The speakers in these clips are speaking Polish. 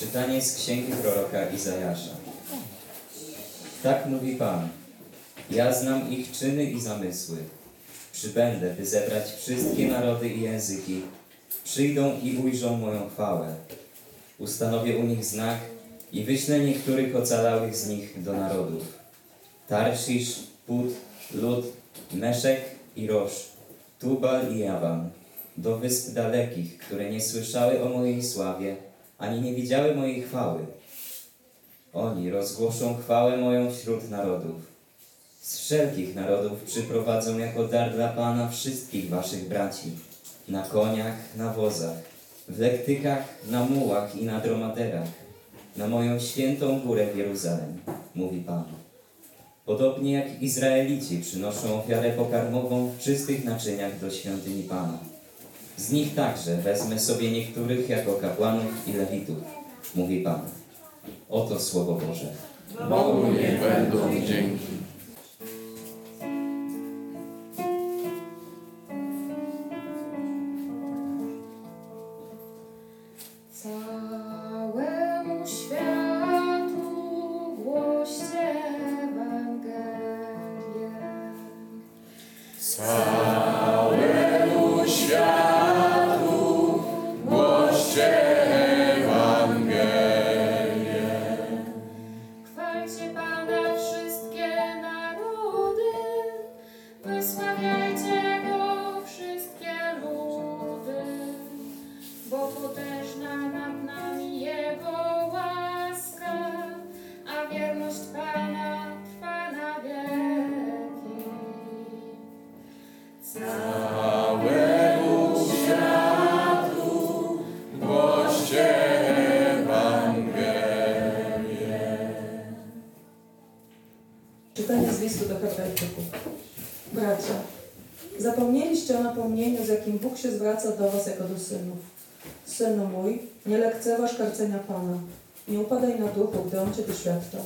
Czytanie z księgi proroka Izajasza. Tak mówi Pan. Ja znam ich czyny i zamysły. Przybędę, by zebrać wszystkie narody i języki. Przyjdą i ujrzą moją chwałę. Ustanowię u nich znak i wyślę niektórych ocalałych z nich do narodów. Tarszisz, Put, Lud, Meszek i Rosz, Tubal i Jawan, do wysp dalekich, które nie słyszały o mojej sławie, ani nie widziały mojej chwały. Oni rozgłoszą chwałę moją wśród narodów. Z wszelkich narodów przyprowadzą jako dar dla Pana wszystkich waszych braci, na koniach, na wozach, w lektykach, na mułach i na dromaderach, na moją świętą górę w Jeruzalem, mówi Pan. Podobnie jak Izraelici przynoszą ofiarę pokarmową w czystych naczyniach do świątyni Pana. Z nich także wezmę sobie niektórych jako kapłanów i lewitów, mówi Pan. Oto Słowo Boże. Bogu niech będą dzięki. Błogosławiam. Zapomnieliście o napomnieniu, z jakim Bóg się zwraca do was jako do synów. Synu mój, nie lekceważ karcenia Pana. Nie upadaj na duchu, gdy On cię doświadcza.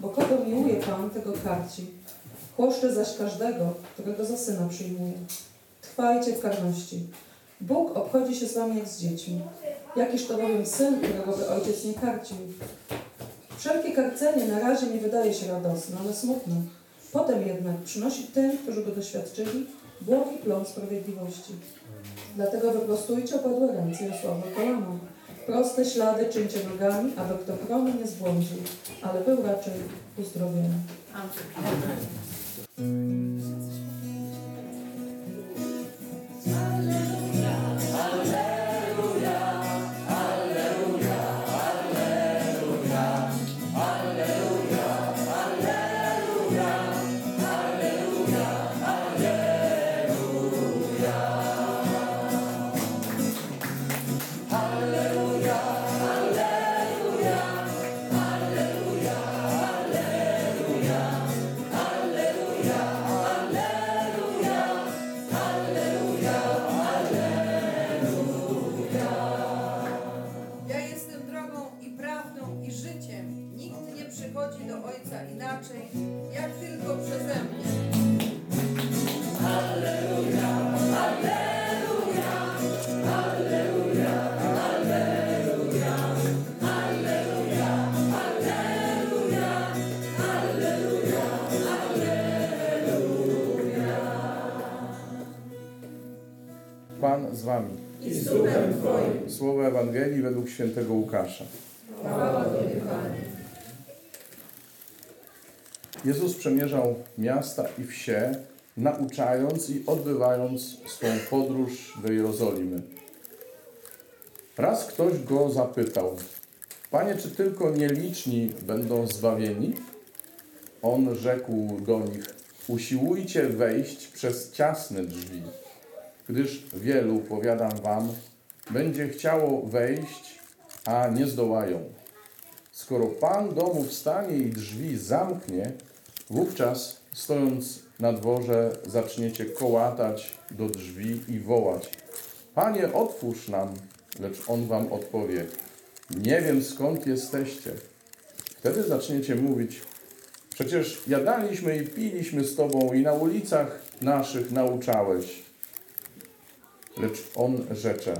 Bo kogo miłuje Pan, tego karci. Chłoszczy zaś każdego, którego za syna przyjmuje. Trwajcie w karności. Bóg obchodzi się z wami jak z dziećmi. Jakiż to bowiem syn, którego by ojciec nie karcił? Wszelkie karcenie na razie nie wydaje się radosne, ale smutne. Potem jednak przynosi tym, którzy go doświadczyli, błogi plon sprawiedliwości. Dlatego wyprostujcie opadłe ręce i osłabe kolana. Proste ślady czyńcie nogami, aby kto chrony nie zbłądził, ale był raczej uzdrowiony. Ja z wami. I z duchem Twoim. Słowo Ewangelii według świętego Łukasza. Chwała Tobie, Panie. Jezus przemierzał miasta i wsie, nauczając i odbywając swą podróż do Jerozolimy. Raz ktoś go zapytał: Panie, czy tylko nieliczni będą zbawieni? On rzekł do nich: Usiłujcie wejść przez ciasne drzwi, gdyż wielu, powiadam wam, będzie chciało wejść, a nie zdołają. Skoro Pan domu wstanie i drzwi zamknie, wówczas stojąc na dworze zaczniecie kołatać do drzwi i wołać: Panie, otwórz nam, lecz on wam odpowie: Nie wiem skąd jesteście. Wtedy zaczniecie mówić: Przecież jadaliśmy i piliśmy z tobą i na ulicach naszych nauczałeś. Lecz on rzecze: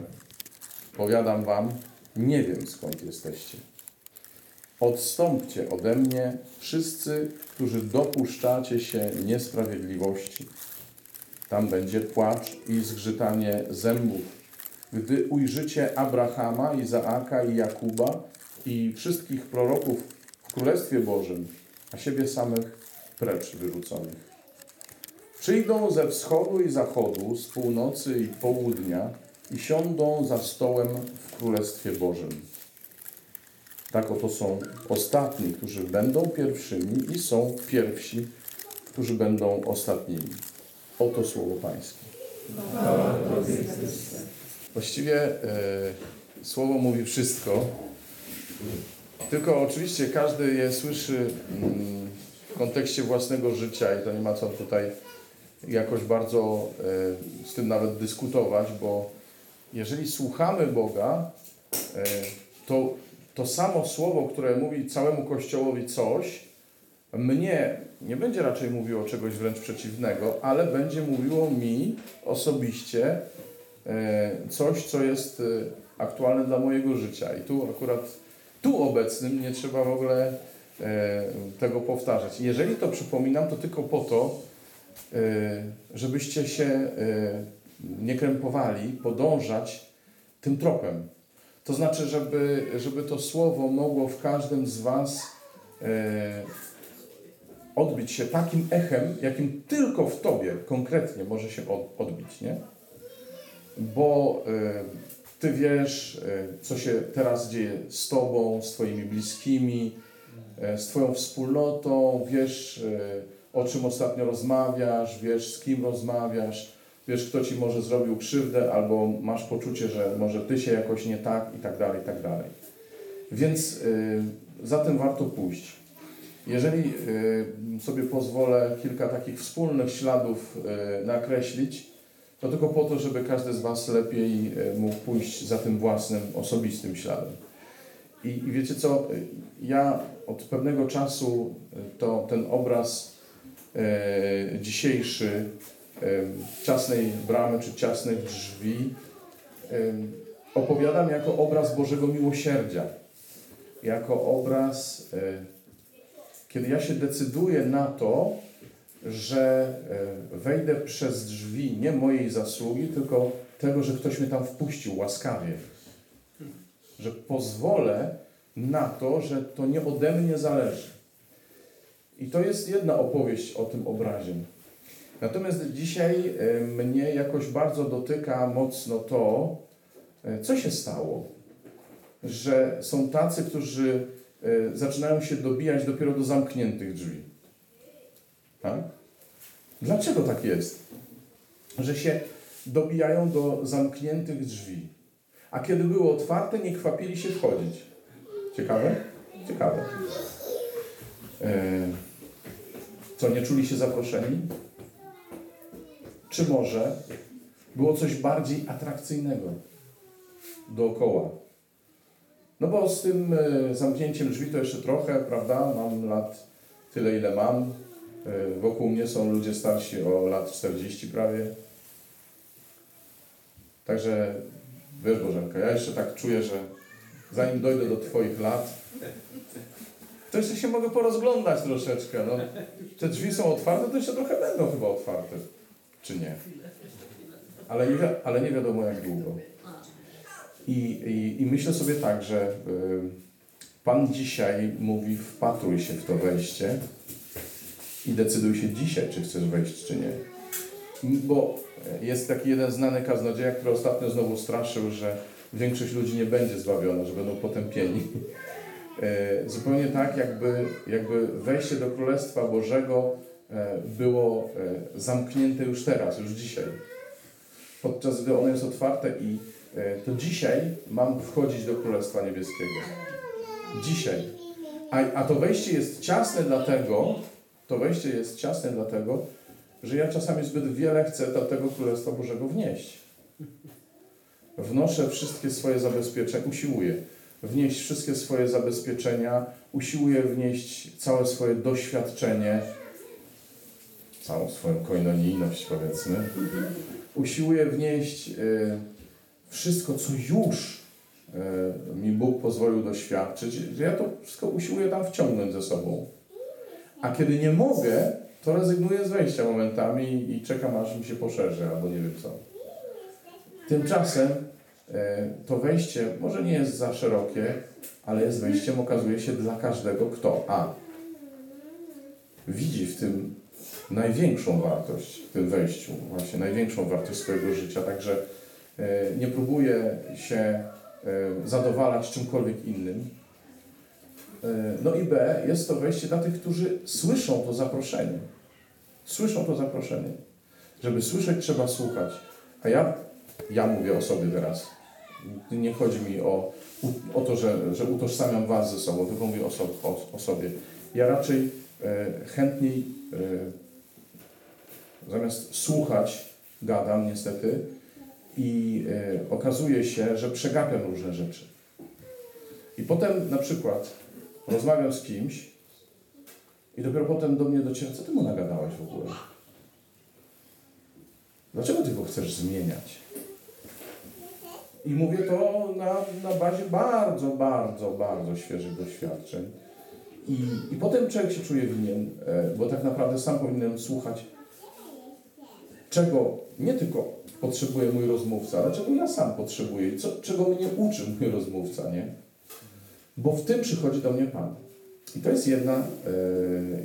Powiadam wam, nie wiem skąd jesteście. Odstąpcie ode mnie wszyscy, którzy dopuszczacie się niesprawiedliwości. Tam będzie płacz i zgrzytanie zębów, gdy ujrzycie Abrahama, Izaaka i Jakuba i wszystkich proroków w Królestwie Bożym, a siebie samych precz wyrzuconych. Przyjdą ze wschodu i zachodu, z północy i południa i siądą za stołem w Królestwie Bożym. Tak oto są ostatni, którzy będą pierwszymi i są pierwsi, którzy będą ostatnimi. Oto słowo Pańskie. Właściwie e, słowo mówi wszystko, tylko oczywiście każdy je słyszy mm, w kontekście własnego życia i to nie ma co tutaj jakoś bardzo e, z tym nawet dyskutować, bo jeżeli słuchamy Boga, e, to to samo słowo, które mówi całemu Kościołowi coś, mnie nie będzie raczej mówiło czegoś wręcz przeciwnego, ale będzie mówiło mi osobiście e, coś, co jest aktualne dla mojego życia. I tu akurat, tu obecnym nie trzeba w ogóle tego powtarzać. Jeżeli to przypominam, to tylko po to, żebyście się e, nie krępowali, podążać tym tropem. To znaczy, żeby, żeby to słowo mogło w każdym z Was e, odbić się takim echem, jakim tylko w Tobie konkretnie może się od, odbić, nie? Bo Ty wiesz, co się teraz dzieje z Tobą, z Twoimi bliskimi, z Twoją wspólnotą, wiesz, o czym ostatnio rozmawiasz, wiesz, z kim rozmawiasz, wiesz, kto Ci może zrobił krzywdę, albo masz poczucie, że może Ty się jakoś nie tak, i tak dalej, i tak dalej. Więc y, za tym warto pójść. Jeżeli y, sobie pozwolę kilka takich wspólnych śladów y, nakreślić, to tylko po to, żeby każdy z Was lepiej y, mógł pójść za tym własnym, osobistym śladem. I, I wiecie co, y, ja od pewnego czasu y, to ten obraz dzisiejszy y, ciasnej bramy czy ciasnych drzwi y, opowiadam jako obraz Bożego miłosierdzia. Jako obraz, kiedy ja się decyduję na to, że wejdę przez drzwi nie mojej zasługi, tylko tego, że ktoś mnie tam wpuścił łaskawie. Że pozwolę na to, że to nie ode mnie zależy. I to jest jedna opowieść o tym obrazie. Natomiast dzisiaj y, mnie jakoś bardzo dotyka mocno to, y, co się stało, że są tacy, którzy y, zaczynają się dobijać dopiero do zamkniętych drzwi. Tak? Dlaczego tak jest? Że się dobijają do zamkniętych drzwi. A kiedy były otwarte, nie kwapili się wchodzić. Ciekawe? Ciekawe. E, Co, nie czuli się zaproszeni? Czy może było coś bardziej atrakcyjnego dookoła? No bo z tym e, zamknięciem drzwi to jeszcze trochę, prawda? Mam lat tyle, ile mam. E, Wokół mnie są ludzie starsi o lat 40 prawie. Także wiesz Bożenka, ja jeszcze tak czuję, że zanim dojdę do Twoich lat, to jeszcze się mogę porozglądać troszeczkę. No, te drzwi są otwarte, to jeszcze trochę będą chyba otwarte. Czy nie? Ale nie, ale nie wiadomo jak długo. I, i, I myślę sobie tak, że y, Pan dzisiaj mówi wpatruj się w to wejście i decyduj się dzisiaj, czy chcesz wejść, czy nie. Bo jest taki jeden znany kaznodzieja, który ostatnio znowu straszył, że większość ludzi nie będzie zbawiona, że będą potępieni. E, Zupełnie tak, jakby, jakby wejście do Królestwa Bożego e, było e, zamknięte już teraz, już dzisiaj. Podczas gdy ono jest otwarte i to dzisiaj mam wchodzić do Królestwa Niebieskiego. Dzisiaj. A, a to wejście jest ciasne dlatego, to wejście jest ciasne dlatego, że ja czasami zbyt wiele chcę do tego Królestwa Bożego wnieść. Wnoszę wszystkie swoje zabezpieczenia, usiłuję wnieść wszystkie swoje zabezpieczenia, usiłuję wnieść całe swoje doświadczenie, całą swoją koinonijność powiedzmy. Usiłuję wnieść y, wszystko, co już e, mi Bóg pozwolił doświadczyć, że ja to wszystko usiłuję tam wciągnąć ze sobą. A kiedy nie mogę, to rezygnuję z wejścia momentami i czekam aż mi się poszerzy, albo nie wiem co. Tymczasem e, to wejście może nie jest za szerokie, ale jest wejściem, okazuje się, dla każdego, kto a widzi w tym największą wartość, w tym wejściu, właśnie największą wartość swojego życia, także e, nie próbuje się e, zadowalać czymkolwiek innym. E, No i B, jest to wejście dla tych, którzy słyszą to zaproszenie. Słyszą to zaproszenie. Żeby słyszeć, trzeba słuchać. A ja, ja mówię o sobie teraz. Nie chodzi mi o, o to, że, że utożsamiam Was ze sobą, tylko mówię o, so, o, o sobie. Ja raczej e, chętniej e, zamiast słuchać, gadam niestety i e, okazuje się, że przegapiam różne rzeczy. I potem na przykład rozmawiam z kimś i dopiero potem do mnie dociera, co ty mu nagadałeś w ogóle? Dlaczego ty go chcesz zmieniać? I mówię to na, na bazie bardzo, bardzo, bardzo świeżych doświadczeń. I, I potem człowiek się czuje winien, e, bo tak naprawdę sam powinienem słuchać, czego nie tylko potrzebuje mój rozmówca, ale czego ja sam potrzebuję, co, czego mnie uczy mój rozmówca, nie? Bo w tym przychodzi do mnie Pan. I to jest jedna, e,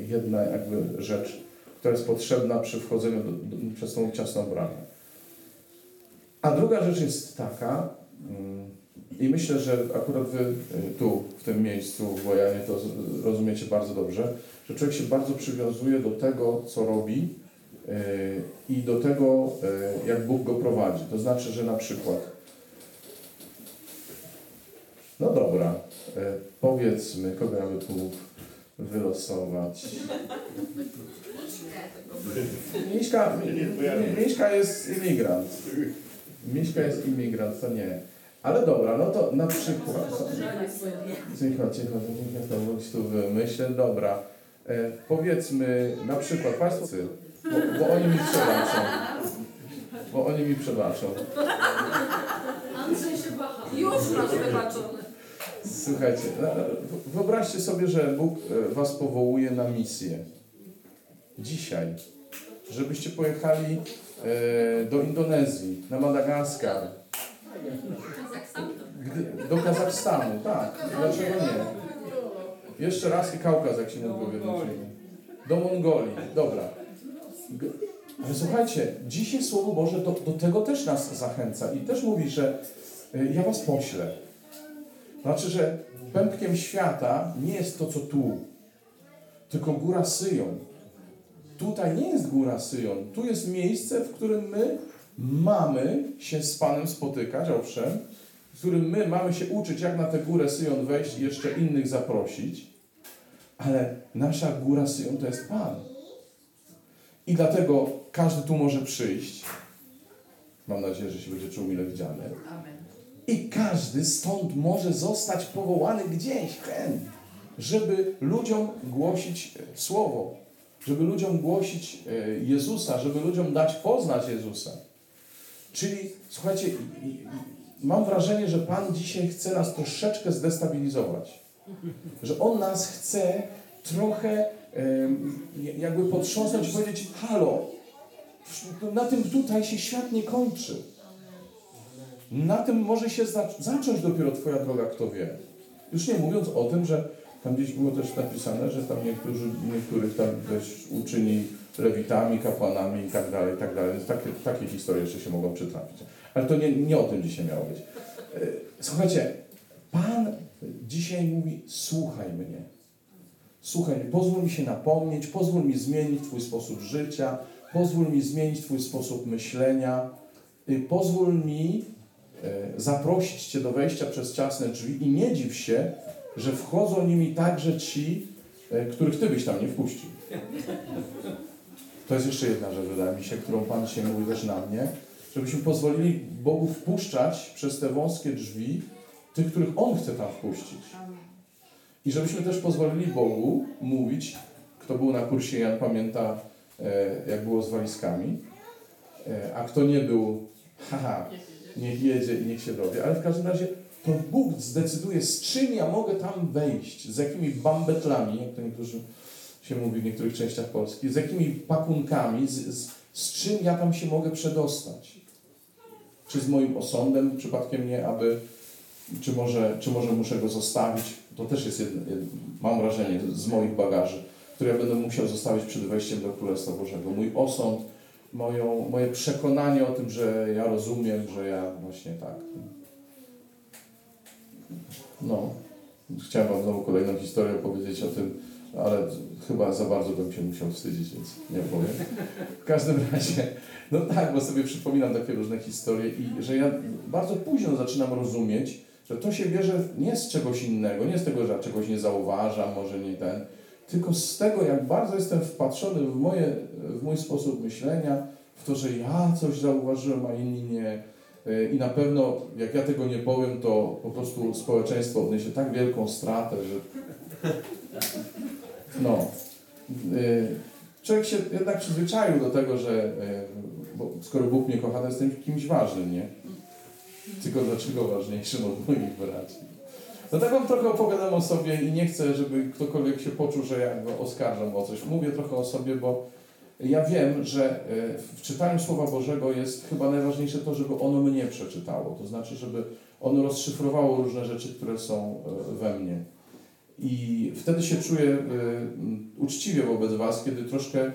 jedna jakby rzecz, która jest potrzebna przy wchodzeniu do, do, przez tą ciasną bramę. A druga rzecz jest taka, mm, i myślę, że akurat Wy y, tu, w tym miejscu, w Wojanie, to rozumiecie bardzo dobrze, że człowiek się bardzo przywiązuje do tego, co robi y, i do tego, y, jak Bóg go prowadzi. To znaczy, że na przykład, no dobra, powiedzmy, kogo ja bym tu mógł wylosować. Miśka, Mi- Miśka jest imigrant. Miśka jest imigrant, to nie. Ale dobra, no to na przykład. Cicho, cicho, cicho, to mógł tu wymyślę. Dobra. E, powiedzmy na przykład Państwo, bo, bo oni mi przebaczą. Bo oni mi przebaczą. Andrzej się waha. Już masz wybaczone. Słuchajcie, no, wyobraźcie sobie, że Bóg e, Was powołuje na misję. Dzisiaj. Żebyście pojechali do Indonezji, na Madagaskar, do Kazachstanu, tak. Dlaczego nie? Jeszcze raz i Kaukaz, jak się jednym filmie. Do Mongolii, dobra. Ale słuchajcie, dzisiaj Słowo Boże do, do tego też nas zachęca i też mówi, że y, ja was poślę. Znaczy, że pępkiem świata nie jest to, co tu, tylko góra Syjon. Tutaj nie jest góra Syjon, tu jest miejsce, w którym my mamy się z Panem spotykać, owszem, w którym my mamy się uczyć, jak na tę górę Syjon wejść i jeszcze innych zaprosić, ale nasza góra Syjon to jest Pan. I dlatego każdy tu może przyjść. Mam nadzieję, że się będzie czuł mile widziany. I każdy stąd może zostać powołany gdzieś, hen, żeby ludziom głosić Słowo, żeby ludziom głosić e, Jezusa, żeby ludziom dać poznać Jezusa. Czyli, słuchajcie, mam wrażenie, że Pan dzisiaj chce nas troszeczkę zdestabilizować. Że On nas chce trochę jakby potrząsnąć i powiedzieć, halo, na tym tutaj się świat nie kończy. Na tym może się za, zacząć dopiero Twoja droga, kto wie. Już nie mówiąc o tym, że tam gdzieś było też napisane, że tam niektórzy, niektórych tam też uczyni lewitami, kapłanami i tak dalej, i tak dalej. Takie, takie historie jeszcze się mogą przytrafić. Ale to nie, nie o tym dzisiaj miało być. E, Słuchajcie, Pan dzisiaj mówi, słuchaj mnie. Słuchaj pozwól mi się napomnieć, pozwól mi zmienić Twój sposób życia, pozwól mi zmienić Twój sposób myślenia, y, pozwól mi e, zaprosić Cię do wejścia przez ciasne drzwi i nie dziw się, że wchodzą nimi także ci, e, których Ty byś tam nie wpuścił. To jest jeszcze jedna rzecz, wydaje mi się, którą Pan dzisiaj mówi też na mnie, żebyśmy pozwolili Bogu wpuszczać przez te wąskie drzwi tych, których On chce tam wpuścić. I żebyśmy też pozwolili Bogu mówić, kto był na kursie, Jan pamięta, e, jak było z walizkami, e, a kto nie był, haha, niech jedzie i niech się dowie. Ale w każdym razie to Bóg zdecyduje, z czym ja mogę tam wejść, z jakimi bambetlami, jak to niektórzy się mówi w niektórych częściach Polski, z jakimi pakunkami, z, z, z czym ja tam się mogę przedostać. Czy z moim osądem przypadkiem nie, aby, czy może, czy może muszę go zostawić, to też jest jedno, jedno, mam wrażenie, z moich bagaży, które ja będę musiał zostawić przed wejściem do Królestwa Bożego. Mój osąd, moją, moje przekonanie o tym, że ja rozumiem, że ja właśnie tak. No, chciałem Wam znowu kolejną historię opowiedzieć o tym, ale chyba za bardzo bym się musiał wstydzić, więc nie powiem. W każdym razie, no tak, bo sobie przypominam takie różne historie i że ja bardzo późno zaczynam rozumieć, że to się bierze nie z czegoś innego, nie z tego, że ja czegoś nie zauważam, może nie ten, tylko z tego, jak bardzo jestem wpatrzony w, moje, w mój sposób myślenia, w to, że ja coś zauważyłem, a inni nie. Yy, I na pewno, jak ja tego nie powiem, to po prostu społeczeństwo odniesie tak wielką stratę, że. No. Yy, Człowiek się jednak przyzwyczaił do tego, że bo skoro Bóg mnie kocha, to jestem kimś ważnym, nie? Tylko dlaczego ważniejszym od moich braci? No tak wam trochę opowiadam o sobie i nie chcę, żeby ktokolwiek się poczuł, że ja go oskarżam o coś. Mówię trochę o sobie, bo ja wiem, że e, w czytaniu Słowa Bożego jest chyba najważniejsze to, żeby ono mnie przeczytało. To znaczy, żeby ono rozszyfrowało różne rzeczy, które są e, we mnie. I wtedy się czuję e, uczciwie wobec Was, kiedy troszkę,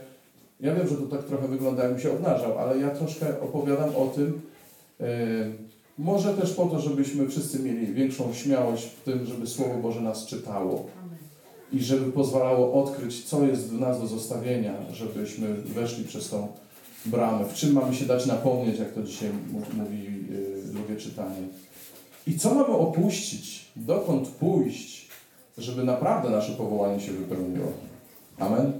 ja wiem, że to tak trochę wygląda, jakbym się obnażał, ale ja troszkę opowiadam o tym, może też po to, żebyśmy wszyscy mieli większą śmiałość w tym, żeby Słowo Boże nas czytało i żeby pozwalało odkryć, co jest w nas do zostawienia, żebyśmy weszli przez tą bramę. W czym mamy się dać napomnieć, jak to dzisiaj mówi yy, drugie czytanie. I co mamy opuścić, dokąd pójść, żeby naprawdę nasze powołanie się wypełniło. Amen.